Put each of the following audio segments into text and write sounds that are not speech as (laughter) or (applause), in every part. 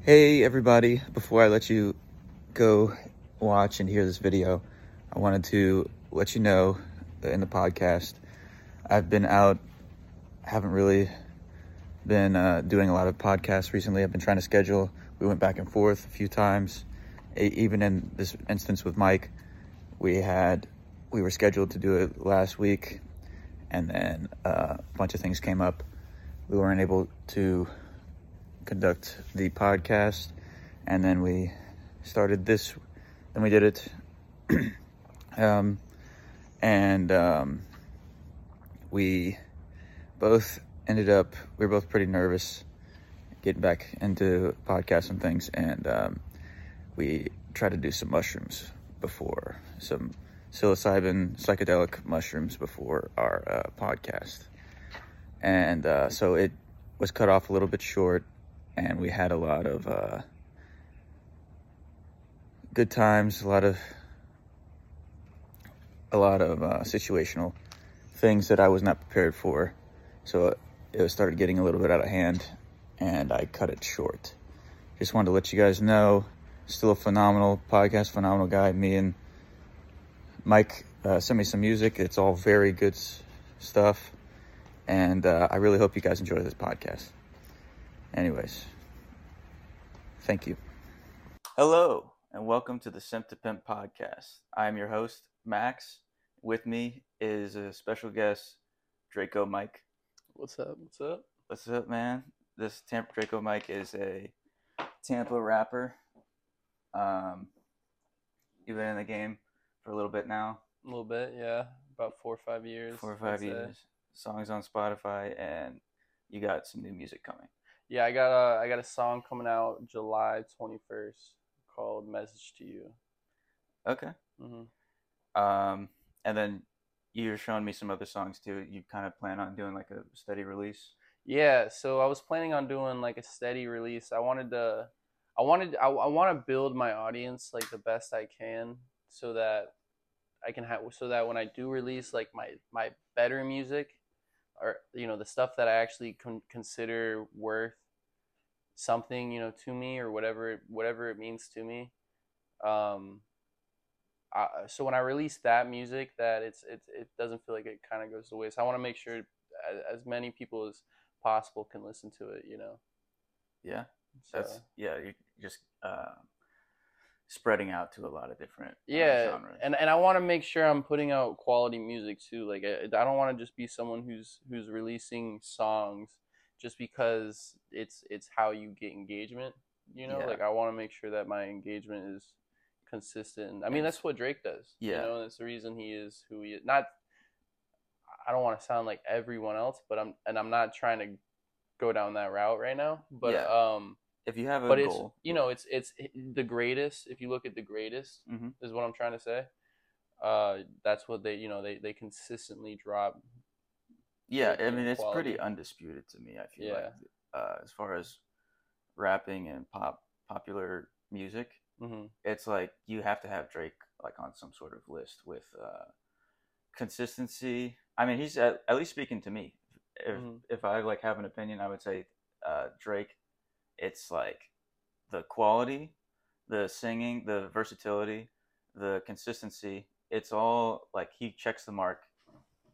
Hey everybody, before I let you go watch and hear this video, I wanted to let you know in the podcast I've been out, haven't really been uh, doing a lot of podcasts recently. I've been trying to schedule. We went back and forth a few times. Even in this instance with Mike, we had we were scheduled to do it last week, and then uh, a bunch of things came up. We weren't able to conduct the podcast, and then we started this. Then we did it, (clears throat) um, and um, we both ended up. We were both pretty nervous getting back into podcasts and things, and um, we tried to do some mushrooms before some psilocybin psychedelic mushrooms before our uh, podcast, and uh, so it was cut off a little bit short, and we had a lot of uh, good times, a lot of a lot of uh, situational things that I was not prepared for, so it started getting a little bit out of hand, and I cut it short. Just wanted to let you guys know, still a phenomenal podcast, phenomenal guy. Me and Mike uh, sent me some music. It's all very good stuff, and uh, I really hope you guys enjoy this podcast. Anyways, thank you. Hello, and welcome to the Simp to Pimp podcast. I am your host, Max. With me is a special guest, Draco Mike. What's up? What's up? What's up, man? This Tampa Draco Mike is a Tampa rapper. Um, you've been in the game for a little bit now, A little bit, yeah. About four or five years. four or I'd five say. years. Songs on Spotify, and you got some new music coming. Yeah, I got a I got a song coming out July twenty first called "Message to You." Okay. hmm Um, and then you're showing me some other songs too. You kind of plan on doing like a steady release. Yeah, so I was planning on doing like a steady release. I wanted to, I wanted, I, I want to build my audience like the best I can, so that I can have, so that when I do release like my my better music, or you know the stuff that I actually con- consider worth something, you know, to me or whatever whatever it means to me. Um, I, so when I release that music, that it's it it doesn't feel like it kind of goes to waste. I want to make sure as, as many people as possible can listen to it. You know. Yeah, So, that's yeah. You're just uh, spreading out to a lot of different uh, yeah, genres. and and I want to make sure I'm putting out quality music too. Like I, I don't want to just be someone who's who's releasing songs just because it's it's how you get engagement. You know, Yeah. like I want to make sure that my engagement is consistent. I mean, that's what Drake does. Yeah. you know, and that's the reason he is who he is. Not, I don't want to sound like everyone else, but I'm and I'm not trying to go down that route right now. But Yeah. um, if you have a but it's you know it's it's the greatest if you look at the greatest Mhm. is what i'm trying to say uh that's what they you know they they consistently drop yeah, I mean it's pretty undisputed to me. I feel Yeah. like uh, as far as rapping and pop popular music, hmm it's like you have to have Drake like on some sort of list with uh, consistency. I mean, he's at, at least speaking to me. If Mhm. if I like have an opinion, I would say uh, Drake. It's like the quality, the singing, the versatility, the consistency. It's all like he checks the mark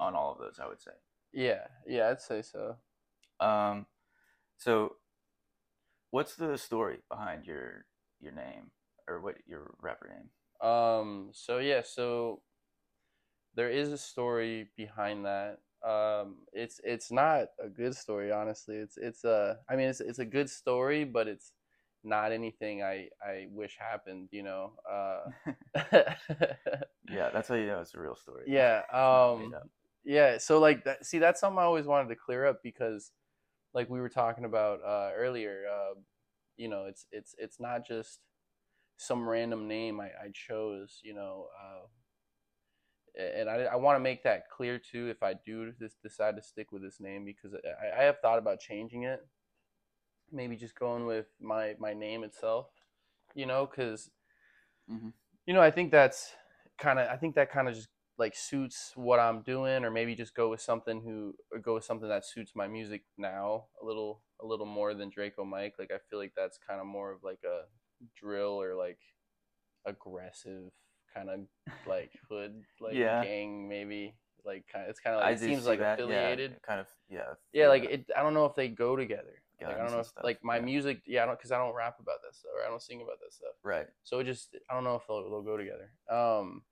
on all of those. I would say. yeah yeah i'd say so Um, so, what's the story behind your your name or what your rapper name? um so yeah so there is a story behind that um it's it's not a good story honestly it's it's a i mean it's it's a good story but it's not anything i i wish happened you know uh (laughs) Yeah, that's how you know it's a real story. Yeah. (laughs) It's not made Um. Yeah. So like that. See, that's something I always wanted to clear up because, like we were talking about uh, earlier, uh, you know, it's it's it's not just some random name I, I chose. You know, uh, and I I want to make that clear too. If I do just decide to stick with this name, because I, I have thought about changing it. Maybe just going with my my name itself. You know, because Mhm. you know I think that's kind of I think that kind of just like suits what I'm doing, or maybe just go with something who or go with something that suits my music now a little a little more than Draco Mike. Like I feel like that's kind of more of like a drill or like aggressive kind of like (laughs) hood like Yeah. gang maybe like kind of, it's kind of like it seems like that, yeah, affiliated kind of, yeah. yeah, like it. I don't know if they go together. Like I don't know if stuff, like my yeah. music. Yeah, I don't because I don't rap about that stuff or I don't sing about that stuff. Right. So it just I don't know if they'll, they'll go together. Um.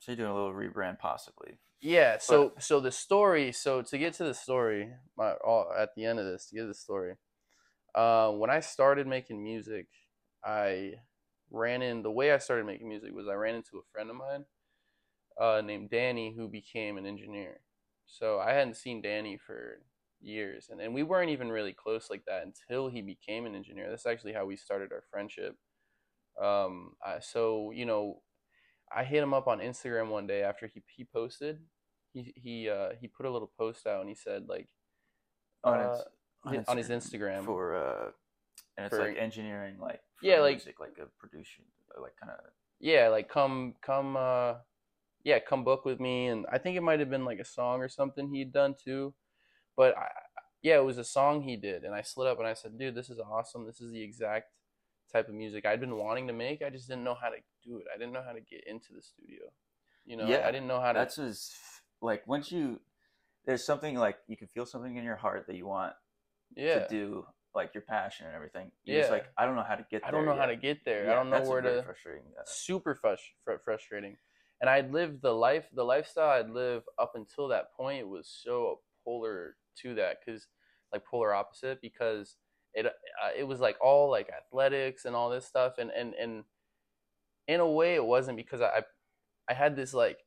So you're doing a little rebrand, possibly. Yeah. So so the story. So to get to the story, my all at the end of this to get to the story. Uh, when I started making music, I ran in the way I started making music was I ran into a friend of mine, uh, named Danny, who became an engineer. So I hadn't seen Danny for years, and, and we weren't even really close like that until he became an engineer. That's actually how we started our friendship. Um, I, so you know, I hit him up on Instagram one day after he he posted. He he uh, he put a little post out and he said like On uh, his- on his Instagram. for uh, and it's For- like engineering, like for Yeah, like- music, like a producer, like kind of. yeah like come come uh yeah come book with me. And i think it might have been like a song or something he'd done too. But I, yeah it was a song he did. And i slid up and i said dude this is awesome. This is the exact type of music i'd been wanting to make. I just didn't know how to do it. I didn't know how to get into the studio. You know Yeah, i didn't know how to That's as like once you there's something like you can feel something in your heart that you want yeah. to do, like your passion and everything. You're just like I don't know how to get. There. I don't know how to get there i don't know that's where very to frustrating. uh, super frus- fr- frustrating. And I'd lived the life, the lifestyle I'd live up until that point was so polar to that, because like polar opposite, because it uh, it was like all like athletics and all this stuff, and and and in a way it wasn't because I I had this like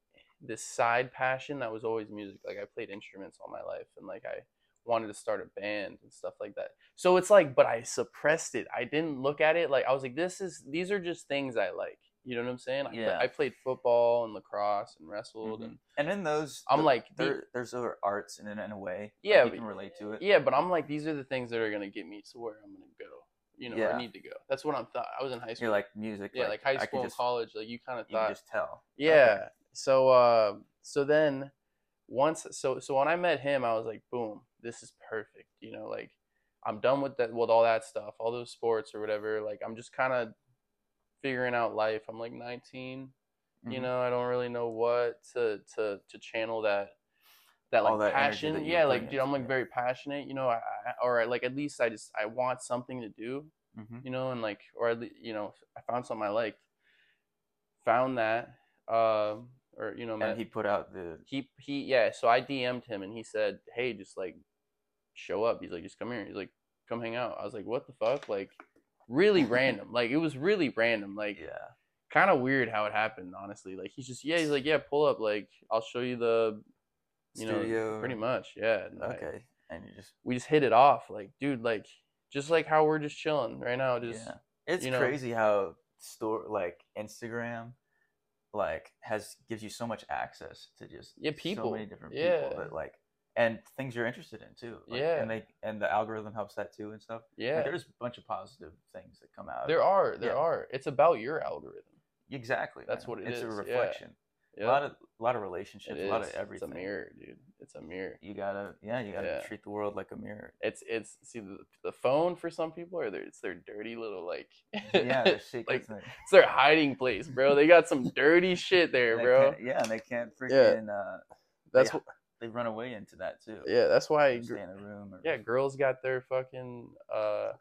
this side passion that was always music. Like I played instruments all my life, and like I wanted to start a band and stuff like that. So it's like, but I suppressed it. I didn't look at it like I was like, this is these are just things I like. You know what I'm saying? I, Yeah. I played football and lacrosse and wrestled Mhm. and And in those, I'm th- like, there, there's other arts in it in a way. like, Yeah, you but- can relate to it. yeah, but I'm like, these are the things that are gonna get me to where I'm gonna go. You know, Yeah. I need to go. That's what I'm thought. I was in high school. You're like music. yeah, like, high school and just, college. Like you kind of You thought. just tell. Yeah. So uh so then once so so when I met him I was like boom, this is perfect. You know, like I'm done with that with all that stuff, all those sports or whatever. Like I'm just kind of figuring out life. I'm like 19. You Mhm. know, I don't really know what to to to channel that that like that passion. that yeah, like dude, I'm like very passionate, you know, I, I, or like at least I just I want something to do Mhm. you know, and like, or at least, you know, I found something I liked, found that, um, or you know, met, And he put out the. he he yeah. So I DM'd him and he said, hey, just like show up. He's like, just come here. He's like, come hang out. I was like, what the fuck? Like, really random. (laughs) Like it was really random. Like Yeah. kind of weird how it happened. Honestly, like he's just yeah. He's like, yeah, pull up. Like I'll show you the, you Studio. know, pretty much yeah. and I- Okay. And you just. we just hit it off. Like dude, like just like how we're just chilling right now. Just yeah. It's you know- crazy how store like Instagram like has gives you so much access to just Yeah, so people. many different Yeah. people that like and things you're interested in too. Like, Yeah. and they and the algorithm helps that too and stuff. Like, yeah. there's a bunch of positive things that come out. There are, there Yeah. are. It's about your algorithm. exactly. That's man. what it it's is, a reflection. Yeah, A lot of a lot of relationships, a lot of everything. It's a mirror, dude. It's a mirror. You gotta yeah, you gotta Yeah. treat the world like a mirror. It's it's see the, the phone for some people are their it's their dirty little like Yeah, the (laughs) shit like it's their hiding place, bro. They got some dirty (laughs) shit there, bro. yeah, and they can't freaking uh That's they, what, they run away into that too. yeah. That's why gr- stay in a room or yeah, girls got their fucking uh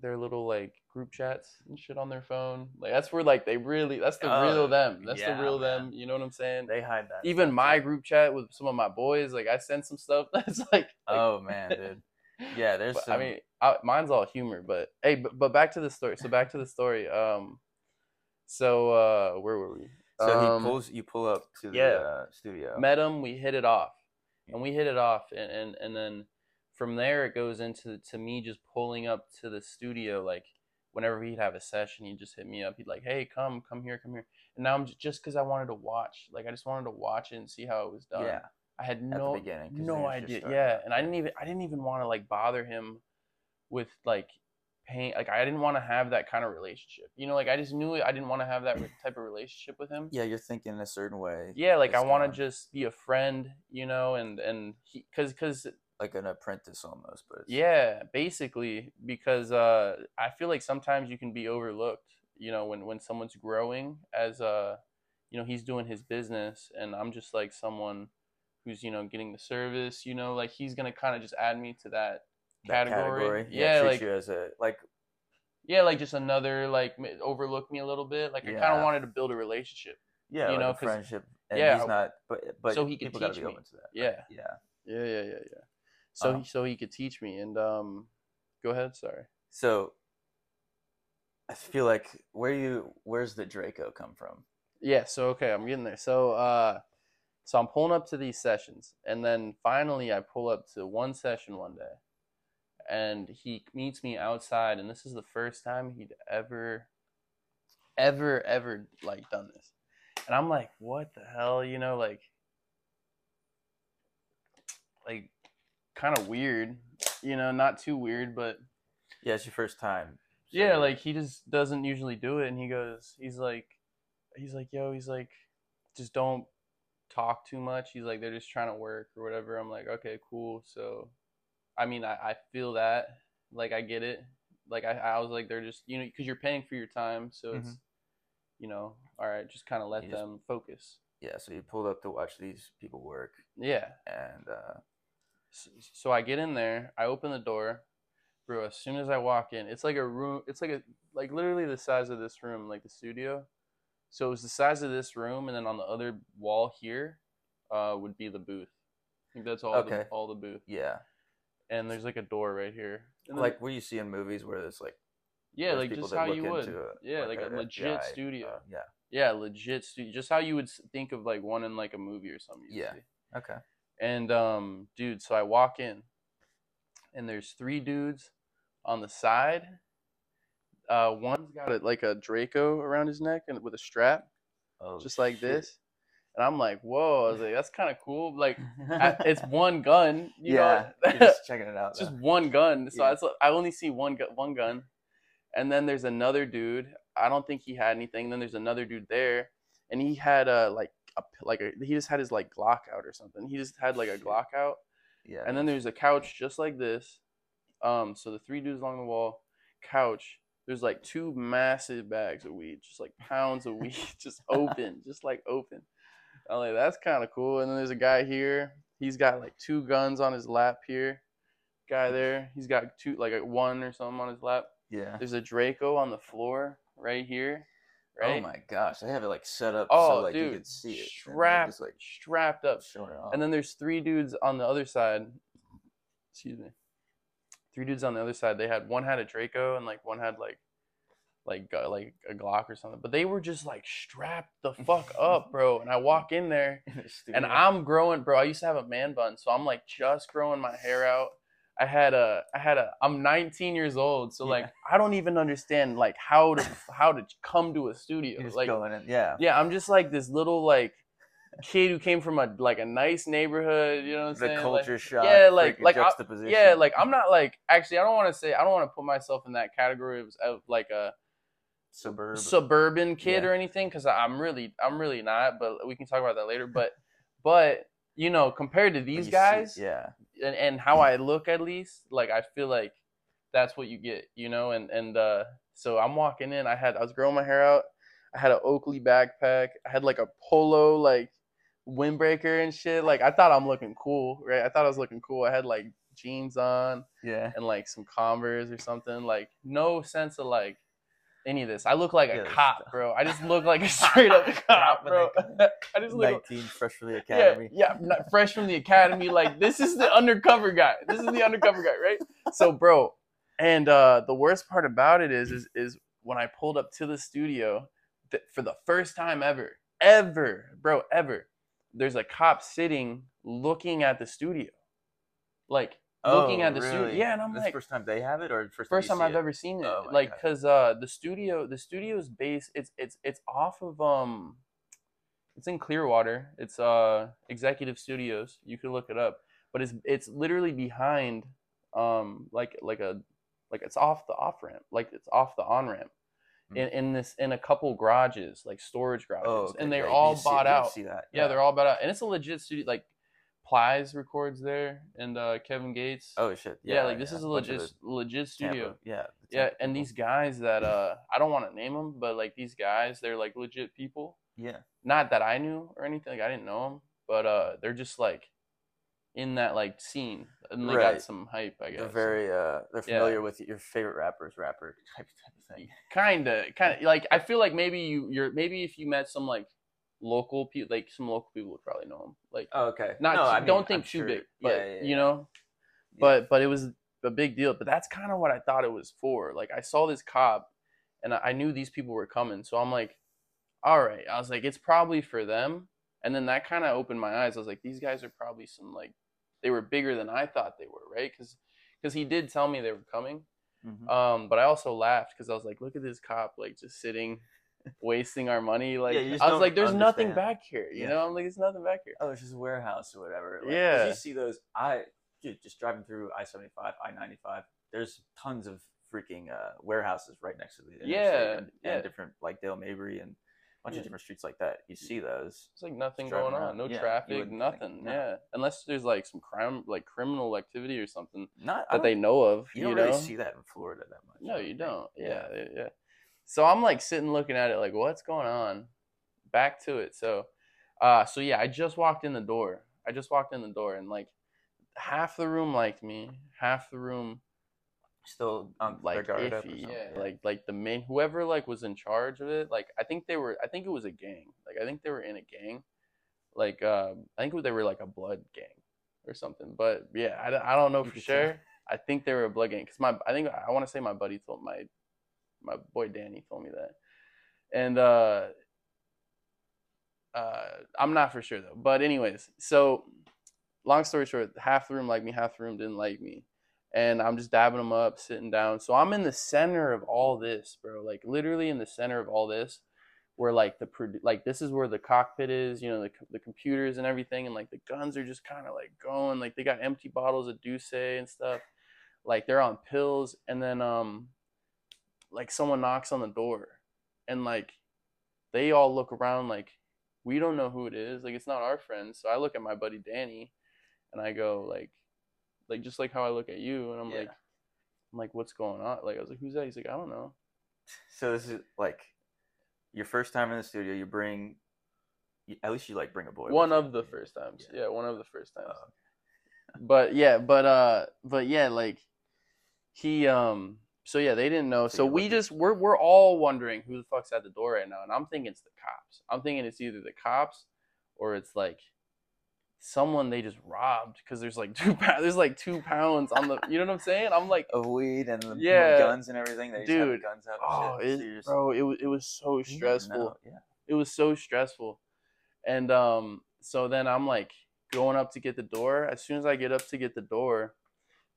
their little like group chats and shit on their phone. Like that's where like they really that's the Oh, real them. That's yeah, the real man. them. You know what I'm saying? they hide that. Even stuff, my too. group chat with some of my boys, like I send some stuff (laughs) that's like, like Oh man, dude. Yeah, (laughs) there's but, some. I mean, I, mine's all humor, but hey, but, but back to the story. So back to the story. Um, so uh, where were we? So um, he pulls you pull up to the yeah. uh, studio. met him. We hit it off, and we hit it off, and and and then from there it goes into to me just pulling up to the studio. Like whenever he'd have a session, he'd just hit me up. He'd like, hey, come, come here, come here. And now I'm j- just because I wanted to watch, like I just wanted to watch it and see how it was done. yeah, I had no no idea. Yeah, and I didn't even I didn't even want to like bother him with like paying like I didn't want to have that kind of relationship. You know, like I just knew I didn't want to have that type of relationship with him. Yeah, you're thinking in a certain way. Yeah, like I want to just be a friend, you know, and and he cuz cuz like an apprentice almost, but yeah, basically because uh I feel like sometimes you can be overlooked, you know, when when someone's growing as uh you know, he's doing his business and I'm just like someone who's, you know, getting the service, you know, like he's to kind of just add me to that that category. Yeah, Yeah, like you as a like yeah, like just another like overlook me a little bit. Like I kind of wanted to build a relationship. yeah, you like know, friendship. And yeah, he's not, but but so he could teach me. open to that. Yeah. yeah. Yeah, yeah, yeah, yeah. So Um, he, so he could teach me and um go ahead, sorry. So I feel like where you where's the Draco come from? Yeah, so okay, I'm getting there. So uh so I'm pulling up to these sessions and then finally I pull up to one session one day and he meets me outside and this is the first time he'd ever ever ever like done this. And I'm like, what the hell, you know, like like kind of weird, you know, not too weird, but Yeah, it's your first time. so yeah, like he just doesn't usually do it, and he goes, he's like, he's like, yo, he's like, just don't talk too much. He's like, they're just trying to work or whatever. I'm like, okay, cool. So, I mean, I, I feel that, like, I get it. Like, I, I was like, they're just, you know, because you're paying for your time, so it's, Mhm. you know, all right, just kind of let You just- them focus. yeah. So you pulled up to watch these people work, Yeah. and uh, S- So I get in there, I open the door, bro. As soon as I walk in, it's like a room. It's like a like literally the size of this room, like the studio. So it was the size of this room, and then on the other wall here, uh, would be the booth. I think that's all. Okay. The, all the booth, yeah, and there's like a door right here. And like what you see in movies where there's like yeah, there's like just how you would. into yeah, like, a, an legit FBI, studio. uh, yeah. yeah, legit studio. Just how you would think of like one in like a movie or something. you'd Yeah. see. Okay. And um, dude, so I walk in, and there's three dudes on the side. Uh, one's got a, like a Draco around his neck and with a strap, Oh, just like shit. this. And I'm like, whoa! I was like, that's kind of cool. Like, (laughs) it's one gun. You yeah, (laughs) know? just checking it out. it's just one gun. So Yeah. I only see one gu- one gun, and then there's another dude. I don't think he had anything. Then there's another dude there, and he had a like a like a he just had his like Glock out or something. He just had like a Glock out, yeah, and then there's a couch just like this. Um, so the three dudes along the wall, couch. There's like two massive bags of weed, just like pounds of weed, (laughs) just open, just like open. I'm like, that's kind of cool. And then there's a guy here. He's got like two guns on his lap here. Guy there, he's got two, like one or something on his lap. yeah. There's a Draco on the floor right here. Oh right? Oh my gosh, they have it like set up Oh, so like dude, you could see it. strapped, just, like strapped up. showing it off. And then there's three dudes on the other side. Excuse me. Three dudes on the other side. They had one had a Draco and like one had like like uh, like a Glock or something. But they were just like strapped the (laughs) fuck up, bro. And I walk in there (laughs) and. I'm growing, bro. I used to have a man bun, so I'm like just growing my hair out. I had a, I had a, I'm 19 years old, so like I don't even understand like how to (laughs) how to come to a studio. You're Like going in, yeah. yeah, I'm just like this little like kid who came from a like a nice neighborhood. You know what I'm The saying? culture like, shock, yeah, like- like, I, yeah, like I'm not like actually I don't want to say I don't want to put myself in that category of, of like a suburb. suburban kid Yeah. or anything because I'm really I'm really not. But we can talk about that later. But but you know compared to these you see- guys yeah, and, and how I look at least, like I feel like that's what you get, you know. And and uh, so I'm walking in. I had I was growing my hair out. I had an Oakley backpack. I had like a polo like windbreaker and shit. Like I thought I'm looking cool, right? I thought I was looking cool. I had like jeans on yeah. and like some Converse or something. Like no sense of like any of this. I look like a cop, stuff. bro. I just look like a (laughs) straight up (laughs) cop, bro. (laughs) I just look. 19, fresh from the academy. Yeah, yeah, not fresh from the academy. Like this is the undercover guy. This is the undercover guy, right? So, bro, and uh, the worst part about it is, is, is when I pulled up to the studio th- for the first time ever, ever, bro, ever. There's a cop sitting looking at the studio, like looking Oh, at the studio. Yeah, and I'm This like, first time they have it, or first, first time, I've it? ever seen it. Oh like, God. cause uh, the studio, the studio's base, it's it's it's off of um, it's in Clearwater. It's uh Executive Studios. You can look it up, but it's it's literally behind um like like a like it's off the off ramp, like it's off the on ramp. Mm. In, in this in a couple garages, like storage garages, Oh, okay, and they're yeah, all see- bought you out. See that? Yeah, they're all bought out, and it's a legit studio. Like Plies records there, and uh, Kevin Gates. Oh shit! yeah, like this is a legit legit Tampa- studio. Yeah. the Yeah, and people. these guys that uh, I don't want to name them, but like these guys, they're like legit people. Yeah. Not that I knew or anything. Like I didn't know them, but uh, they're just like in that like scene, and they Right. got some hype. I guess They're very uh they're Yeah. familiar with your favorite rapper's rapper type type of thing. kind of kind of like I feel like maybe you you're maybe if you met some like local people, like some local people would probably know him. Like Oh, okay. not no, too- I mean, don't think I'm too sure- big, but yeah, yeah, you know, Yeah. but but it was a big deal. But that's kind of what I thought it was for. Like I saw this cop, and I knew these people were coming, so I'm like, all right. I was like, it's probably for them. And then that kind of opened my eyes. I was like, these guys are probably some like, they were bigger than I thought they were, right? Because because he did tell me they were coming. Mhm. Um, but I also laughed because I was like, look at this cop like just sitting, wasting our money. Like Yeah, I was like, there's nothing back here. You Yeah. know, I'm like, there's nothing back here. oh, it's just a warehouse or whatever. Like, Yeah. You see those I dude, just driving through I seventy five, I ninety five, there's tons of freaking uh warehouses right next to the Yeah, and, yeah. and different like Dale Mabry and a bunch Yeah. of different streets like that. You see those. It's like nothing going on, around. no Yeah, traffic, wouldn't think- nothing. no. Yeah, unless there's like some crime, like criminal activity or something Not that they know of. you You, don't know? really see that in Florida that much. No, you don't. Yeah, yeah. So I'm like sitting looking at it, like, what's going on? Back to it. So, uh, so yeah, I just walked in the door. I just walked in the door, and like half the room liked me, half the room Still on their like guard up or iffy. Yeah, like like the main whoever like was in charge of it. Like I think they were. I think it was a gang. Like I think they were in a gang. Like uh, I think they were like a blood gang or something. But yeah, I, I don't know for sure. I think they were a blood gang because my I think I want to say my buddy told my my boy Danny told me that, and uh, uh, I'm not for sure though. But anyways, so long story short, half the room liked me, half the room didn't like me, and I'm just dabbing them up, sitting down. So I'm in the center of all this, bro. Like literally in the center of all this, where like the like this is where the cockpit is, you know, the the computers and everything, and like the guns are just kind of like going, like they got empty bottles of D'ussé and stuff, like they're on pills, and then um, like someone knocks on the door, and like they all look around like we don't know who it is, like it's not our friends. So I look at my buddy Danny, and I go like, like just like how I look at you, and I'm Yeah. like, I'm like, what's going on? Like I was like, who's that? He's like, I don't know. So this is like your first time in the studio. You bring, at least you like bring a boy. one of you. the first times Yeah. yeah. one of the first times Oh, but yeah but uh but yeah like he um so yeah they didn't know So we just we're we're all wondering who the fuck's at the door right now and i'm thinking it's the cops i'm thinking it's either the cops or it's like someone they just robbed because there's like (laughs) two pounds there's like two pounds on the you know what i'm saying i'm like of weed and the Yeah. guns and everything. They Dude. guns out. oh shit. it, just- bro it, was it was so stressful Yeah. it was so stressful and um so then i'm like going up to get the door as soon as i get up to get the door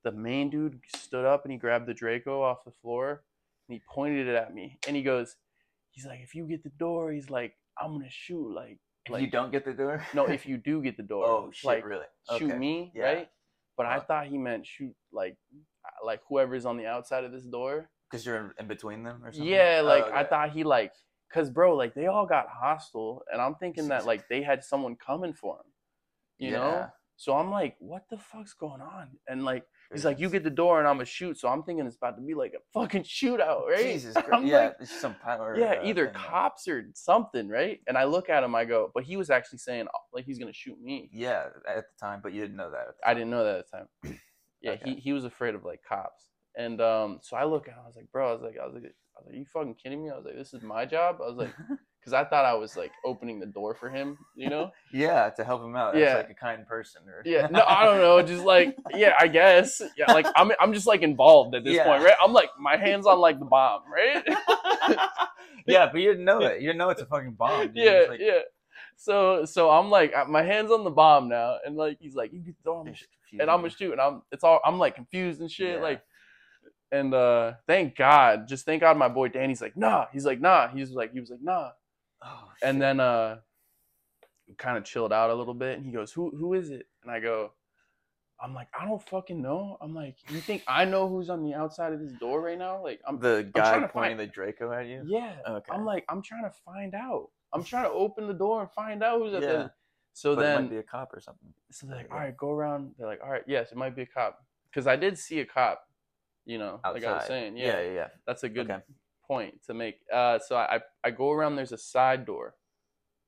the main dude stood up and he grabbed the draco off the floor and he pointed it at me and he goes he's like if you get the door he's like i'm gonna shoot like If like you don't get the door. no (laughs) if you do get the door Oh shit! like really? shoot me Yeah. right but i uh-huh. thought he meant shoot like like whoever's on the outside of this door Because you're in, in between them or something. yeah, like Oh, I thought he like, cause bro, like they all got hostile, and I'm thinking that (laughs) like they had someone coming for him, you know. So I'm like, what the fuck's going on? And like he's like, you get the door, and I'm gonna shoot. So I'm thinking it's about to be like a fucking (laughs) shootout, right? Jesus (laughs) Christ. Yeah, like, it's some power. yeah, uh, either cops or something, right? And I look at him, I go, but he was actually saying oh, like he's gonna shoot me. Yeah, at the time, but you didn't know that. At the I didn't know that at the time. (clears throat) Yeah, Okay. he, he was afraid of like cops. And um, so I look at him, I was like, bro, I was like, I was like, I was like, are you fucking kidding me? I was like, this is my job. I was like, (laughs) because I thought I was like opening the door for him, you know? (laughs) Yeah, to help him out. Yeah. Yeah, like a kind person. Or Yeah, no, I don't know, just like, (laughs) yeah, I guess, yeah, like I'm, I'm just like involved at this Yeah. point, right? I'm like, my hands on like the bomb, right? (laughs) yeah, but you didn't know it. You didn't know it's a fucking bomb. You yeah, like, yeah. So, so I'm like, my hands on the bomb now, and like he's like, you get the door, I'm you're gonna just and I'm gonna shoot, and I'm it's all I'm like confused and shit, Yeah. like, and uh, thank God, just thank God, my boy Danny's like, nah, he's like, nah, he's like, he was like, nah, Oh, and then uh, kind of chilled out a little bit, and he goes, who who is it? And I go, I'm like, I don't fucking know. I'm like, you think I know who's on the outside of this door right now? Like, I'm The trying guy to pointing find- the Draco at you. yeah. Okay. I'm like, I'm trying to find out. I'm trying to open the door and find out who's at Yeah. the. So but it then, might be a cop or something. so they're like, all right, go around. They're like, all right, yes, it might be a cop. Because I did see a cop. You know, like I was Outside. saying, Yeah, yeah, yeah. that's a good Okay. Point to make. Uh, so I I go around. There's a side door.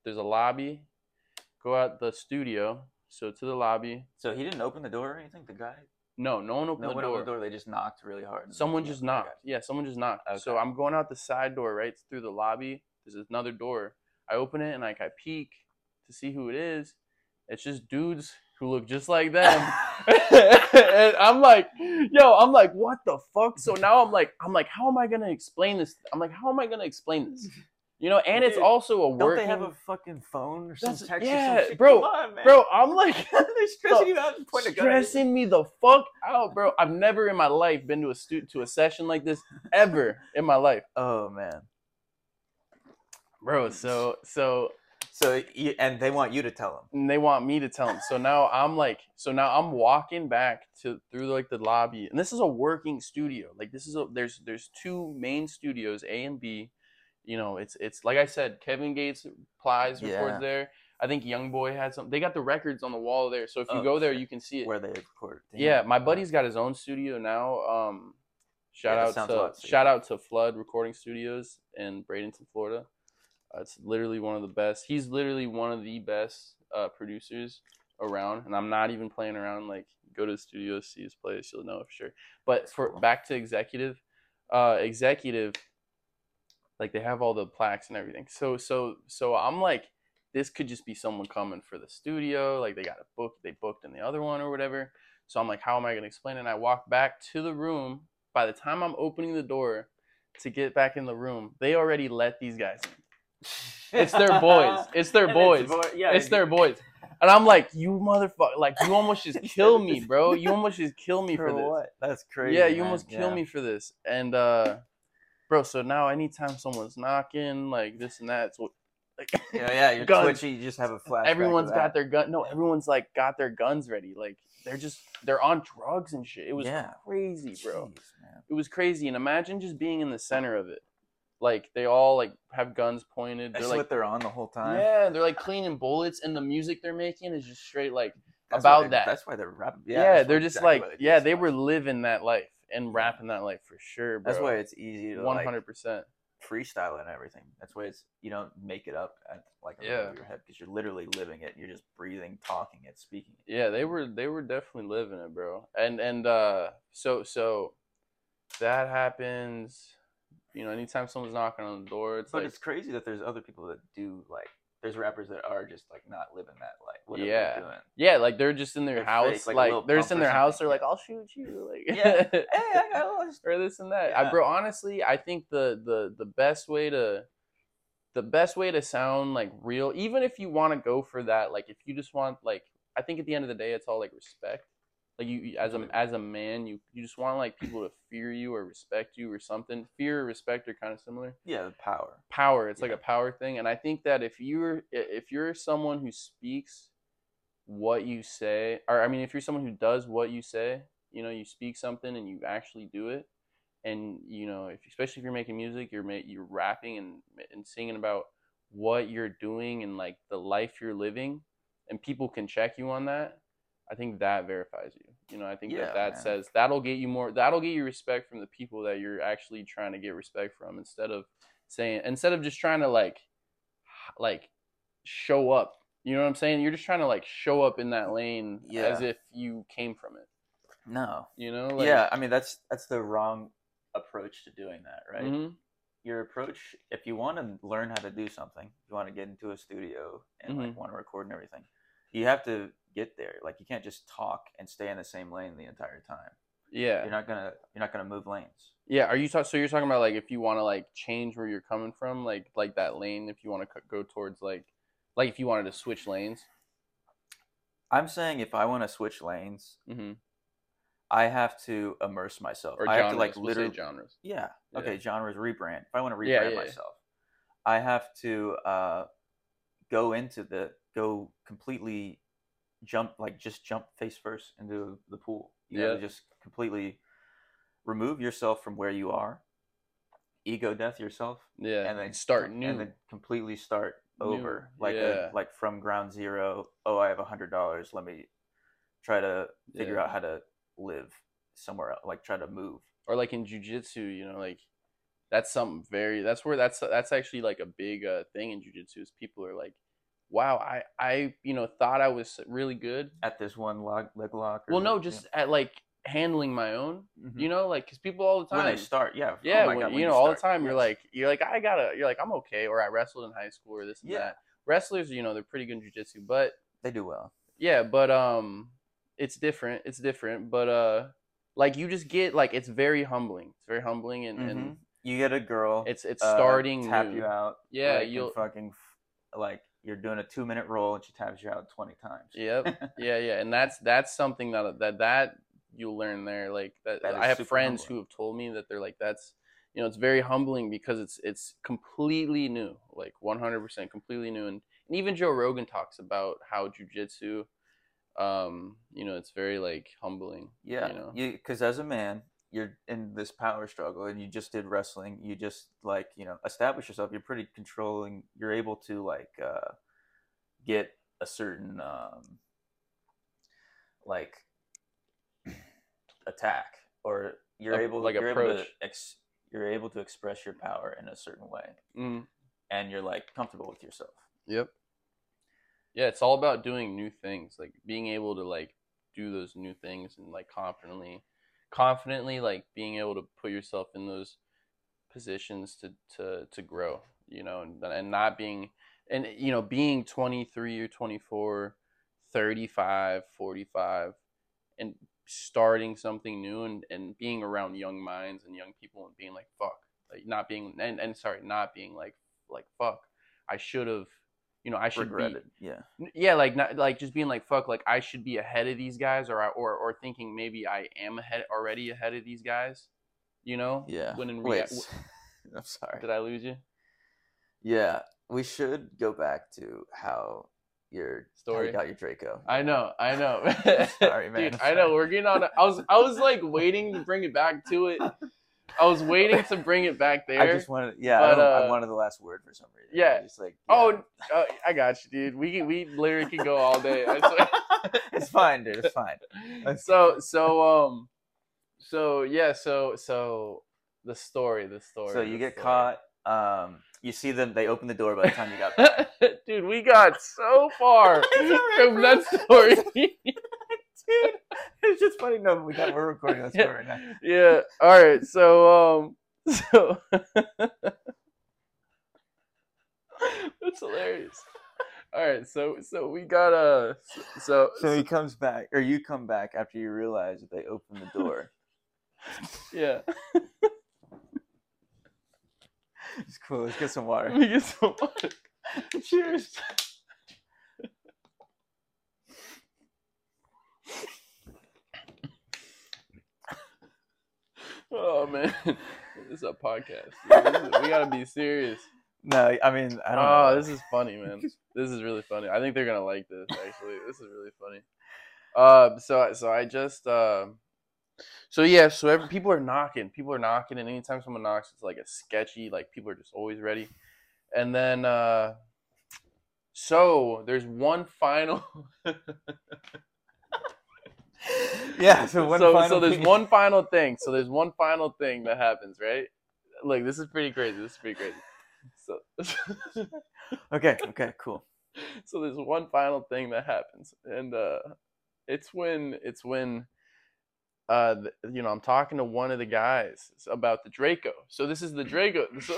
There's a lobby. Go out the studio. So to the lobby. So he didn't open the door or anything. The guy. No, no one opened No the one door. opened the door. They just knocked really hard. Someone just okay. knocked. Yeah, someone just knocked. So I'm going out the side door right through the lobby. There's another door. I open it and like I peek to see who it is. It's just dudes who look just like them. (laughs) and I'm like, yo, I'm like, what the fuck? So now I'm like, I'm like, how am I gonna explain this? I'm like, how am I gonna explain this? You know, and it's also a Don't working. they have a fucking phone or some That's- text yeah, or some shit? bro, Come on, man. bro, I'm like, (laughs) they're stressing you out and pointing a gun at stressing me the fuck out, bro. I've never in my life been to a stu- to a session like this ever in my life, (laughs) Oh man. bro. So so So you, and they want you to tell them. and they want me to tell them. So now I'm like, so now I'm walking back to through like the lobby, and this is a working studio. Like this is a there's there's two main studios, A and B. You know, it's it's like I said, Kevin Gates Plies records Yeah. there. I think Young Boy had some. They got the records on the wall there, so if you Oh, go there, you can see it. where they record. Damn. Yeah, my buddy's got his own studio now. Um, shout Yeah, out to shout out to Flood Recording Studios in Bradenton, Florida. Uh, it's literally one of the best. He's literally one of the best uh, producers around, and I'm not even playing around. Like, go to the studio, see his place, you'll know for sure. But for cool. back to executive, uh, executive, like they have all the plaques and everything. So so so I'm like, this could just be someone coming for the studio. Like they got a book, they booked in the other one or whatever. So I'm like, how am I gonna explain it? And I walk back to the room. By the time I'm opening the door to get back in the room, they already let these guys in. It's their boys. (laughs) It's their boys. boy- yeah, It's their boys. And I'm like, you motherfucker! Like you almost just (laughs) kill me, bro. (laughs) You almost just kill me for, For this. what? That's crazy. yeah, you man. almost kill Yeah. me for this. And uh, bro, so now anytime someone's knocking, like this and that, it's what- like Yeah, yeah. You're Guns. twitchy. You just have a flash. everyone's got their gun. No, everyone's like got their guns ready. Like they're just they're on drugs and shit. It was Yeah. crazy, bro. Jeez. It was crazy. And imagine just being in the center of it. Like they all like have guns pointed. That's They're like what they're on the whole time. yeah, they're like cleaning bullets, and the music they're making is just straight like That's about they- that. That's why they're rapping. yeah, Yeah, they're just exactly like do yeah, they were living that life and rapping that life for sure, bro. That's why it's easy to hundred percent. freestyle and everything. That's why it's you don't make it up at like yeah. your head because you're literally living it. You're just breathing, talking it, speaking it. Yeah, they were they were definitely living it, bro. And and uh so so that happens. You know, anytime someone's knocking on the door, it's But like it's crazy that there's other people that do like. There's rappers that are just like not living that life. Whatever Yeah. yeah, like they're just in their They're house, fake, like like, they're just in their house. They're like, "I'll shoot you," like Yeah. hey, I got (laughs) lost. or this and that. I, bro, honestly, I think the the the best way to the best way to sound like real, even if you want to go for that, like if you just want like, I think at the end of the day, it's all like respect. Like you, as a as a man, you you just want like people to fear you or respect you or something. Fear or respect are kind of similar Yeah, the power. power it's like a power thing and i think that if you're if you're someone who speaks what you say or i mean if you're someone who does what you say you know you speak something and you actually do it and you know if especially if you're making music you're ma- you're rapping and and singing about what you're doing and like the life you're living and people can check you on that i think that verifies you you know i think Yeah, that that man. says that'll get you more that'll get you respect from the people that you're actually trying to get respect from instead of saying instead of just trying to like like show up you know what i'm saying you're just trying to like show up in that lane Yeah. as if you came from it No. you know like, yeah, I mean that's that's the wrong approach to doing that, right? mhm, Your approach, if you want to learn how to do something, you want to get into a studio and Mhm. like want to record and everything, you have to get there. Like you can't just talk and stay in the same lane the entire time. yeah You're not gonna you're not gonna move lanes. Yeah, are you talk- so you're talking about like if you want to like change where you're coming from, like like that lane, if you want to go towards like like if you wanted to switch lanes. I'm saying if I want to switch lanes, hmm I have to immerse myself. Or I genres. have to like we'll say genres. Yeah. Yeah. Okay, genres rebrand. If I want to rebrand yeah, yeah. myself, I have to uh, go into the go completely jump like just jump face first into the pool. You Yeah. just completely remove yourself from where you are, ego death yourself, Yeah. and then start new. and then completely start New, over, like yeah. a, like from ground zero. Oh, I have a hundred dollars. Let me try to figure Yeah. out how to live somewhere else. Like try to move. or like in jujitsu, you know, like that's something very that's where that's that's actually like a big uh, thing in jujitsu is people are like, wow, I I you know thought I was really good. At this one log, leg lock. or- Well, no, yeah. just at like handling my own, Mhm. you know, like because people all the time when they start, yeah, oh yeah, my when, God, you know, all the time you're like you're like I gotta you're like I'm okay, or I wrestled in high school or this and Yeah. that. Wrestlers, you know, they're pretty good in jujitsu, but they do well. yeah, but um, it's different. It's different, but uh, like you just get like it's very humbling. It's very humbling, and, and Mhm. You get a girl. it's it's uh, starting tap new. you out. Yeah, like, you'll- fucking like you're doing a two minute roll and she taps you out twenty times. Yep. (laughs) yeah, yeah, and that's that's something that that that you'll learn there. Like that, That I have friends humbling. who have told me that they're like that's you know it's very humbling because it's it's completely new, like 100% completely new, and, and even Joe Rogan talks about how jujitsu, um, you know, it's very like humbling. Yeah, you know, you because as a man, you're in this power struggle, and you just did wrestling. You just like you know establish yourself. You're pretty controlling. You're able to like uh, get a certain um, like attack, or you're Like- able like you're able to ex, you're able to express your power in a certain way, mm, and you're like comfortable with yourself. yep. Yeah, it's all about doing new things, like being able to like do those new things and like confidently confidently like being able to put yourself in those positions to to to grow you know and, and not being and you know being 23 or 24 35 45 and starting something new and, and being around young minds and young people and being like fuck like not being and, and sorry not being like like fuck i should have you know i should be Regretted, yeah. Yeah like not like just being like fuck like i should be ahead of these guys or I, or or thinking maybe i am ahead already ahead of these guys you know Yeah. when in Wait, rea- s- (laughs) I'm sorry. did i lose you Yeah, we should go back to how your Story? you got your Draco. i know i know (laughs) Sorry, (laughs) man, dude I'm i know we're getting on a- i was i was like waiting to bring it back to it i was waiting to bring it back there (laughs) I just wanted, yeah, But, I, uh, I wanted the last word for some reason. yeah. just like, oh uh, i got you dude we we literally can go all day i (laughs) it's fine, dude. It's fine. so so um so yeah so so the story the story So you get story. caught. Um, you see them. They open the door by the time you got (laughs) back. Dude, we got so far from bro. that story. Dude, (laughs) it's just funny. No, we got we're recording that story right now. (laughs) yeah. All right. So um (laughs) so That's hilarious. All right. So so we got uh so So he comes back, or you come back after you realize that they open the door. yeah. It's cool. Let's get some water. We get some water. Cheers. Oh man. (laughs) This is a podcast. dude. We gotta be serious. No, I mean I don't Oh, know. this is funny, man. (laughs) This is really funny. I think they're gonna like this. Actually, this is really funny. Uh, so so I just uh, so yeah. So every, people are knocking. People are knocking, and anytime someone knocks, it's like a sketchy. Like people are just always ready. And then uh, so there's one final. (laughs) (laughs) yeah. So one so, final so there's thing- one final thing. So there's one final thing that happens, right? Like this is pretty crazy. This is pretty crazy. So. (laughs) Okay. Okay. Cool. (laughs) so there's one final thing that happens and uh it's when it's when uh th- you know i'm talking to one of the guys about the draco so this is the draco so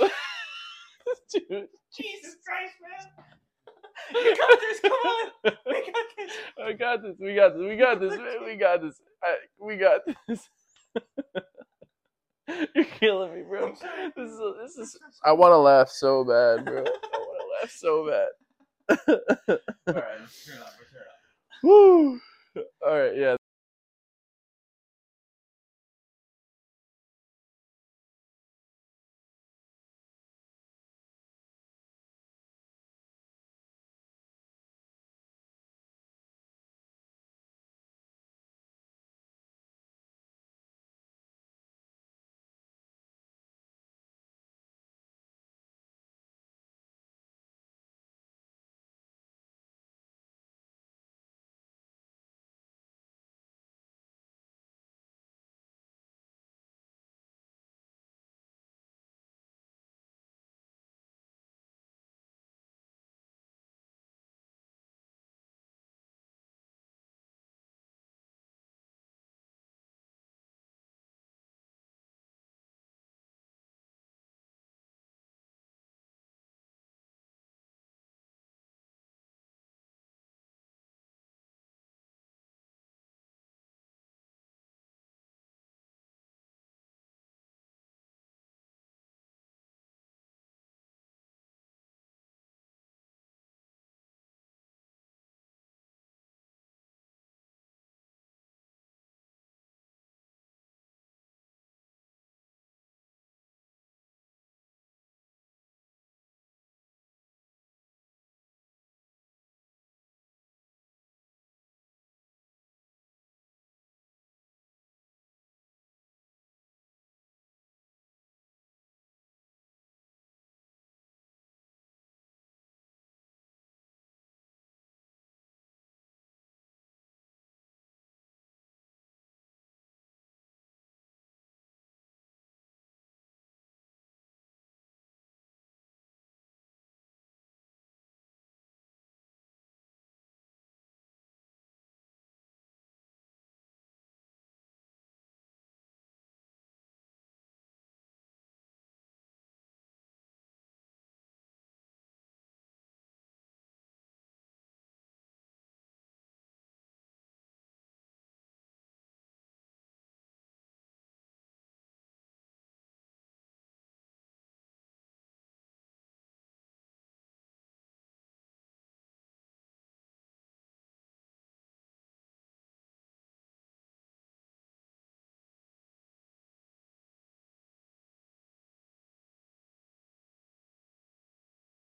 dude Jesus Christ, man! You got this. Come on. We got this. i got this (laughs) we got this we got this we got this I, we got this (laughs) you're killing me bro this is this is (laughs) i want to laugh so bad bro i want to laugh so bad All right. Let's turn. We're turning it on. Woo! All right, yeah.